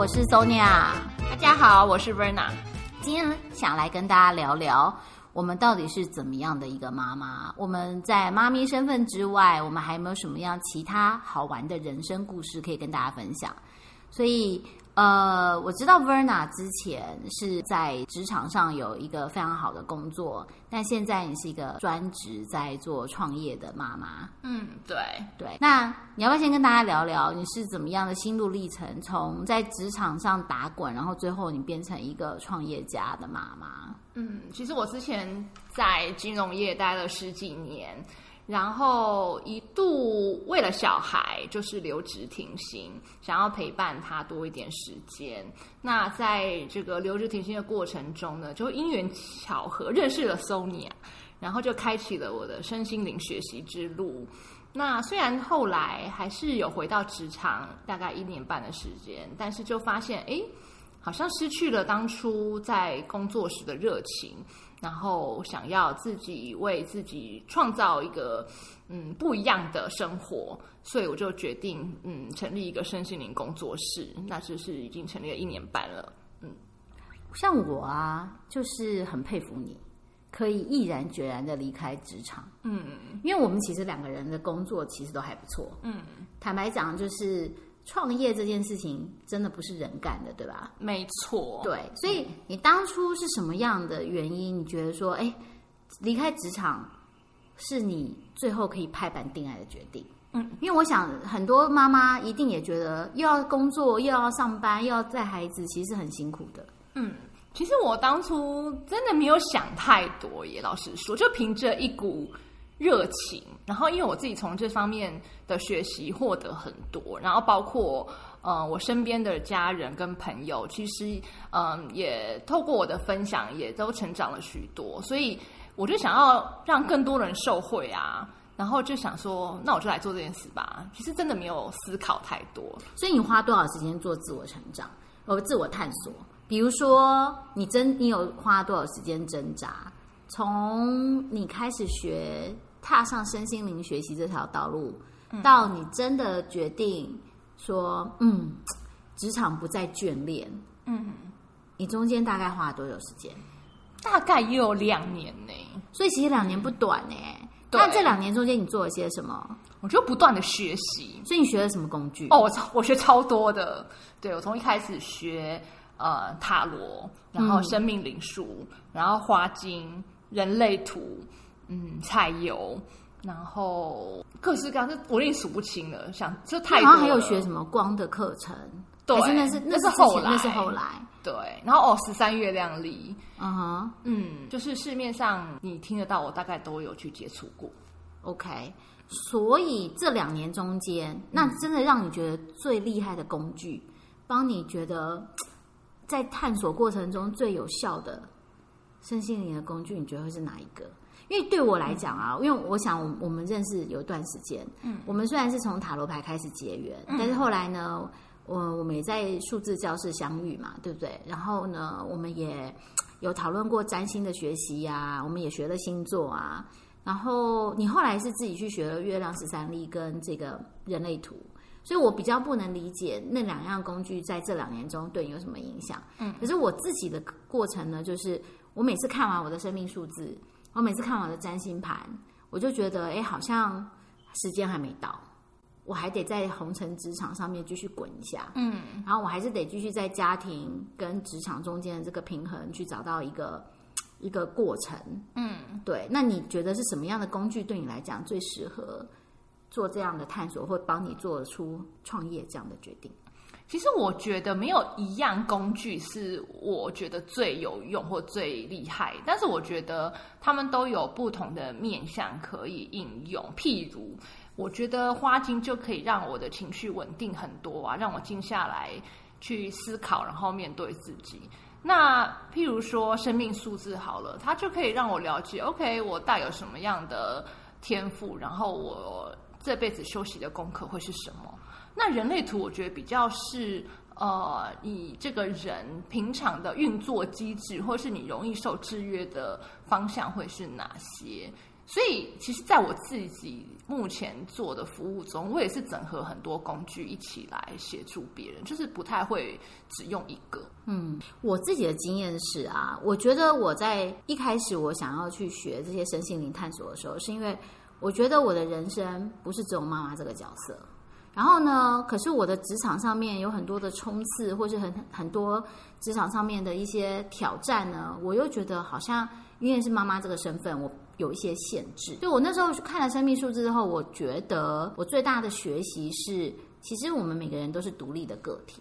我是 Sonia。大家好，我是 Verna。今天想来跟大家聊聊，我们到底是怎么样的一个妈妈？我们在妈咪身份之外，我们还有没有什么样其他好玩的人生故事可以跟大家分享？所以。呃，我知道 Verna 之前是在职场上有一个非常好的工作，但现在你是一个专职在做创业的妈妈。嗯，对对。那你要不要先跟大家聊聊你是怎么样的心路历程？从在职场上打滚，然后最后你变成一个创业家的妈妈？嗯，其实我之前在金融业待了十几年。然后一度为了小孩，就是留职停薪，想要陪伴他多一点时间。那在这个留职停薪的过程中呢，就因缘巧合认识了 Sonia，然后就开启了我的身心灵学习之路。那虽然后来还是有回到职场，大概一年半的时间，但是就发现，哎，好像失去了当初在工作时的热情。然后想要自己为自己创造一个嗯不一样的生活，所以我就决定嗯成立一个身心灵工作室。那就是已经成立了一年半了。嗯，像我啊，就是很佩服你，可以毅然决然的离开职场。嗯，因为我们其实两个人的工作其实都还不错。嗯，坦白讲就是。创业这件事情真的不是人干的，对吧？没错。对，所以你当初是什么样的原因？你觉得说，哎，离开职场是你最后可以拍板定案的决定？嗯，因为我想很多妈妈一定也觉得，又要工作，又要上班，又要带孩子，其实很辛苦的。嗯，其实我当初真的没有想太多，也老实说，就凭着一股。热情，然后因为我自己从这方面的学习获得很多，然后包括呃我身边的家人跟朋友，其实嗯也透过我的分享，也都成长了许多，所以我就想要让更多人受惠啊，然后就想说，那我就来做这件事吧。其实真的没有思考太多，所以你花多少时间做自我成长和自我探索？比如说，你真你有花多少时间挣扎？从你开始学。踏上身心灵学习这条道路，到你真的决定说，嗯，职场不再眷恋，嗯，你中间大概花了多久时间？大概也有两年呢，所以其实两年不短呢。那这两年中间你做了些什么？我就不断的学习。所以你学了什么工具？哦，我超我学超多的。对我从一开始学呃塔罗，然后生命灵数，然后花精、人类图。嗯，菜油，然后各式各样，我已经数不清了。想就太多。然后还有学什么光的课程？对，那是那是后来，那是后来。对，然后哦，十三月亮历，嗯哼，嗯，就是市面上你听得到，我大概都有去接触过。OK，所以这两年中间，那真的让你觉得最厉害的工具，帮你觉得 在探索过程中最有效的身心灵的工具，你觉得会是哪一个？因为对我来讲啊，因为我想我我们认识有一段时间，嗯，我们虽然是从塔罗牌开始结缘，但是后来呢，我我们也在数字教室相遇嘛，对不对？然后呢，我们也有讨论过占星的学习呀，我们也学了星座啊。然后你后来是自己去学了月亮十三历跟这个人类图，所以我比较不能理解那两样工具在这两年中对你有什么影响。嗯，可是我自己的过程呢，就是我每次看完我的生命数字。我每次看我的占星盘，我就觉得，哎，好像时间还没到，我还得在红尘职场上面继续滚一下，嗯，然后我还是得继续在家庭跟职场中间的这个平衡去找到一个一个过程，嗯，对。那你觉得是什么样的工具对你来讲最适合做这样的探索，或帮你做出创业这样的决定？其实我觉得没有一样工具是我觉得最有用或最厉害，但是我觉得他们都有不同的面向可以应用。譬如，我觉得花精就可以让我的情绪稳定很多啊，让我静下来去思考，然后面对自己。那譬如说生命数字好了，它就可以让我了解，OK，我带有什么样的天赋，然后我这辈子修习的功课会是什么。那人类图我觉得比较是呃，以这个人平常的运作机制，或是你容易受制约的方向会是哪些？所以，其实，在我自己目前做的服务中，我也是整合很多工具一起来协助别人，就是不太会只用一个。嗯，我自己的经验是啊，我觉得我在一开始我想要去学这些身心灵探索的时候，是因为我觉得我的人生不是只有妈妈这个角色。然后呢，可是我的职场上面有很多的冲刺，或是很很多职场上面的一些挑战呢，我又觉得好像因为是妈妈这个身份，我。有一些限制，就我那时候看了生命数字之后，我觉得我最大的学习是，其实我们每个人都是独立的个体，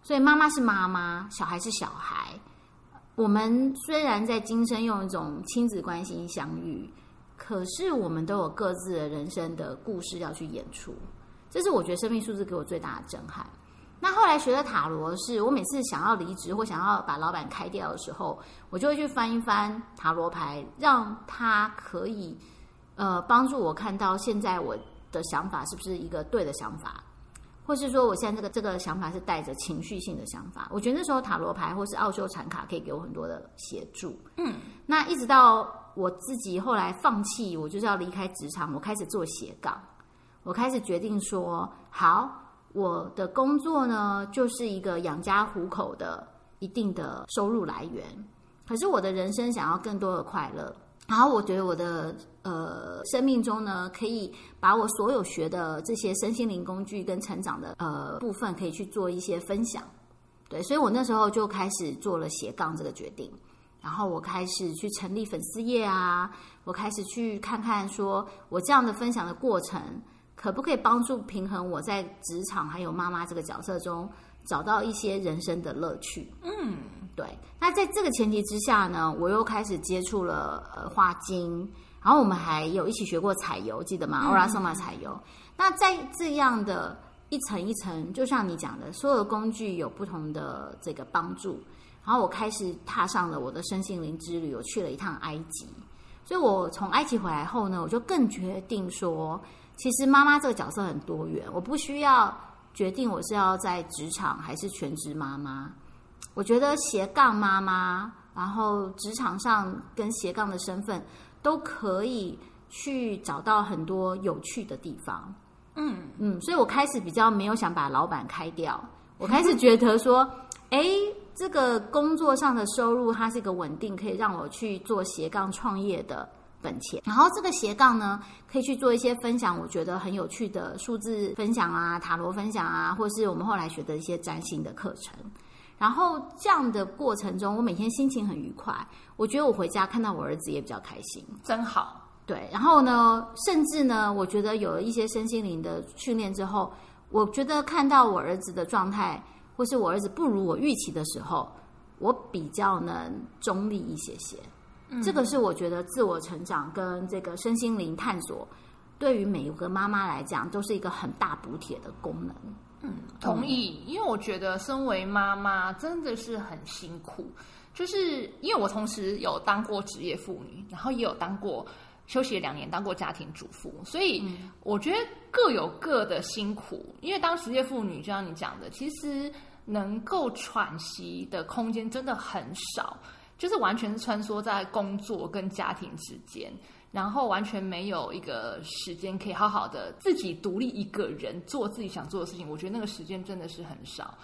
所以妈妈是妈妈，小孩是小孩。我们虽然在今生用一种亲子关系相遇，可是我们都有各自的人生的故事要去演出，这是我觉得生命数字给我最大的震撼。那后来学的塔罗是，我每次想要离职或想要把老板开掉的时候，我就会去翻一翻塔罗牌，让他可以呃帮助我看到现在我的想法是不是一个对的想法，或是说我现在这个这个想法是带着情绪性的想法。我觉得那时候塔罗牌或是奥修禅卡可以给我很多的协助。嗯，那一直到我自己后来放弃，我就是要离开职场，我开始做斜杠，我开始决定说好。我的工作呢，就是一个养家糊口的一定的收入来源。可是我的人生想要更多的快乐，然后我觉得我的呃生命中呢，可以把我所有学的这些身心灵工具跟成长的呃部分，可以去做一些分享。对，所以我那时候就开始做了斜杠这个决定，然后我开始去成立粉丝页啊，我开始去看看说我这样的分享的过程。可不可以帮助平衡我在职场还有妈妈这个角色中找到一些人生的乐趣？嗯，对。那在这个前提之下呢，我又开始接触了呃画经，然后我们还有一起学过彩油，记得吗？欧拉圣玛彩油。那在这样的一层一层，就像你讲的，所有的工具有不同的这个帮助。然后我开始踏上了我的身心灵之旅，我去了一趟埃及。所以我从埃及回来后呢，我就更决定说。其实妈妈这个角色很多元，我不需要决定我是要在职场还是全职妈妈。我觉得斜杠妈妈，然后职场上跟斜杠的身份都可以去找到很多有趣的地方。嗯嗯，所以我开始比较没有想把老板开掉，我开始觉得说，哎，这个工作上的收入它是一个稳定，可以让我去做斜杠创业的。本钱，然后这个斜杠呢，可以去做一些分享，我觉得很有趣的数字分享啊、塔罗分享啊，或是我们后来学的一些占星的课程。然后这样的过程中，我每天心情很愉快。我觉得我回家看到我儿子也比较开心，真好。对，然后呢，甚至呢，我觉得有了一些身心灵的训练之后，我觉得看到我儿子的状态，或是我儿子不如我预期的时候，我比较能中立一些些。这个是我觉得自我成长跟这个身心灵探索，对于每一个妈妈来讲，都是一个很大补铁的功能。嗯，同意。因为我觉得身为妈妈真的是很辛苦，就是因为我同时有当过职业妇女，然后也有当过休息了两年当过家庭主妇，所以我觉得各有各的辛苦。因为当职业妇女，就像你讲的，其实能够喘息的空间真的很少。就是完全是穿梭在工作跟家庭之间，然后完全没有一个时间可以好好的自己独立一个人做自己想做的事情。我觉得那个时间真的是很少。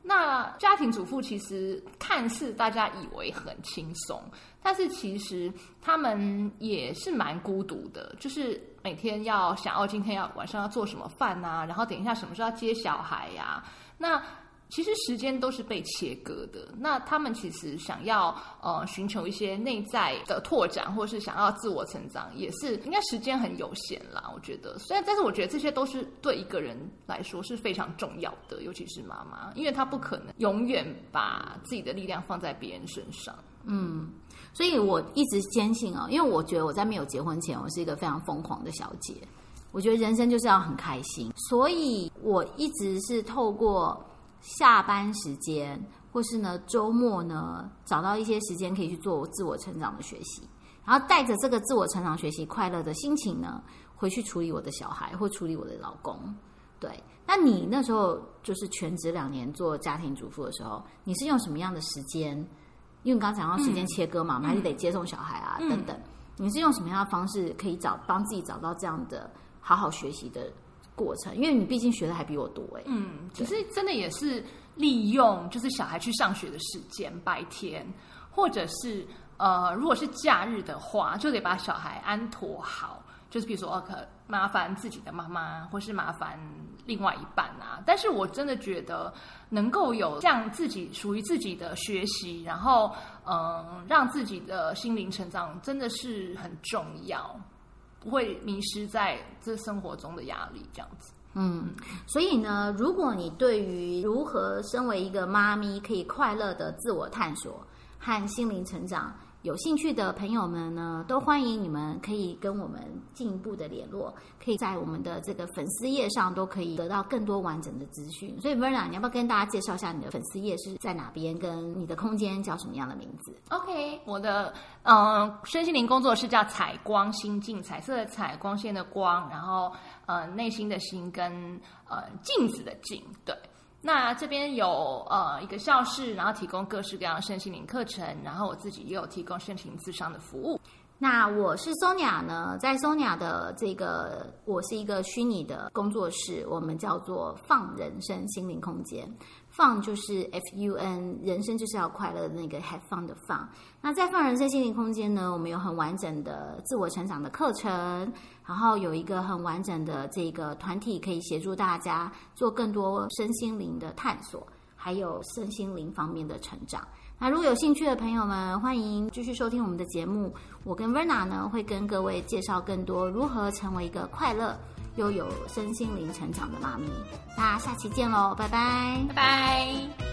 那家庭主妇其实看似大家以为很轻松，但是其实他们也是蛮孤独的。就是每天要想哦，今天要晚上要做什么饭啊，然后等一下什么时候要接小孩呀？那。其实时间都是被切割的。那他们其实想要呃寻求一些内在的拓展，或是想要自我成长，也是应该时间很有限啦。我觉得，虽然但是我觉得这些都是对一个人来说是非常重要的，尤其是妈妈，因为她不可能永远把自己的力量放在别人身上。嗯，所以我一直坚信哦，因为我觉得我在没有结婚前，我是一个非常疯狂的小姐。我觉得人生就是要很开心，所以我一直是透过。下班时间，或是呢周末呢，找到一些时间可以去做自我成长的学习，然后带着这个自我成长学习快乐的心情呢，回去处理我的小孩或处理我的老公。对，那你那时候就是全职两年做家庭主妇的时候，你是用什么样的时间？因为你刚刚讲到时间切割嘛，还是得接送小孩啊等等。你是用什么样的方式可以找帮自己找到这样的好好学习的过程？因为你毕竟学的还比我多哎。嗯，其实真的也是利用就是小孩去上学的时间，白天或者是呃，如果是假日的话，就得把小孩安妥好。就是比如说，可麻烦自己的妈妈，或是麻烦另外一半啊。但是我真的觉得，能够有这样自己属于自己的学习，然后嗯，让自己的心灵成长，真的是很重要，不会迷失在这生活中的压力这样子。嗯，所以呢，如果你对于如何身为一个妈咪可以快乐的自我探索和心灵成长，有兴趣的朋友们呢，都欢迎你们可以跟我们进一步的联络，可以在我们的这个粉丝页上都可以得到更多完整的资讯。所以 Verna，你要不要跟大家介绍一下你的粉丝页是在哪边，跟你的空间叫什么样的名字？OK，我的嗯身心灵工作室叫彩光心境，彩色的彩，光线的光，然后呃内心的心跟呃镜子的镜，对。那这边有呃一个教室，然后提供各式各样的身心灵课程，然后我自己也有提供身心自商的服务。那我是 Sonia 呢，在 Sonia 的这个，我是一个虚拟的工作室，我们叫做放人生心灵空间。放就是 F U N，人生就是要快乐的那个 have fun 的放。那在放人生心灵空间呢，我们有很完整的自我成长的课程，然后有一个很完整的这个团体可以协助大家做更多身心灵的探索，还有身心灵方面的成长。那如果有兴趣的朋友们，欢迎继续收听我们的节目。我跟 Verna 呢会跟各位介绍更多如何成为一个快乐。又有身心灵成长的妈咪，那下期见喽，拜拜，拜拜。